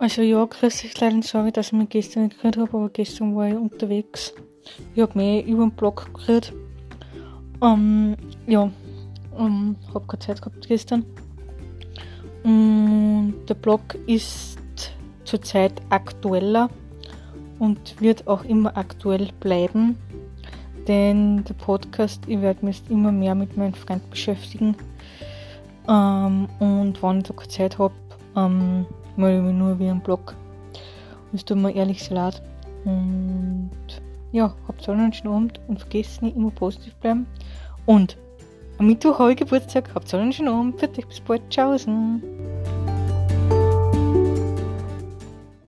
Also ja, grüß euch leider sorry, dass ich mich gestern nicht gehört habe, aber gestern war ich unterwegs. Ich habe mich über den Blog gehört. Ähm, ja, ähm, habe keine Zeit gehabt gestern. Und der Blog ist zurzeit aktueller und wird auch immer aktuell bleiben. Denn der Podcast, ich werde mich immer mehr mit meinem Freund beschäftigen. Ähm, und wenn ich da keine Zeit habe, ähm, mich nur wie ein Blog. Und es tut mir ehrlich sehr leid. Und ja, habt einen schönen Abend und vergesst nicht immer positiv bleiben. Und am Mittwoch habe ich Geburtstag. Habt einen schönen Abend. Für dich bis bald. Tschaußen.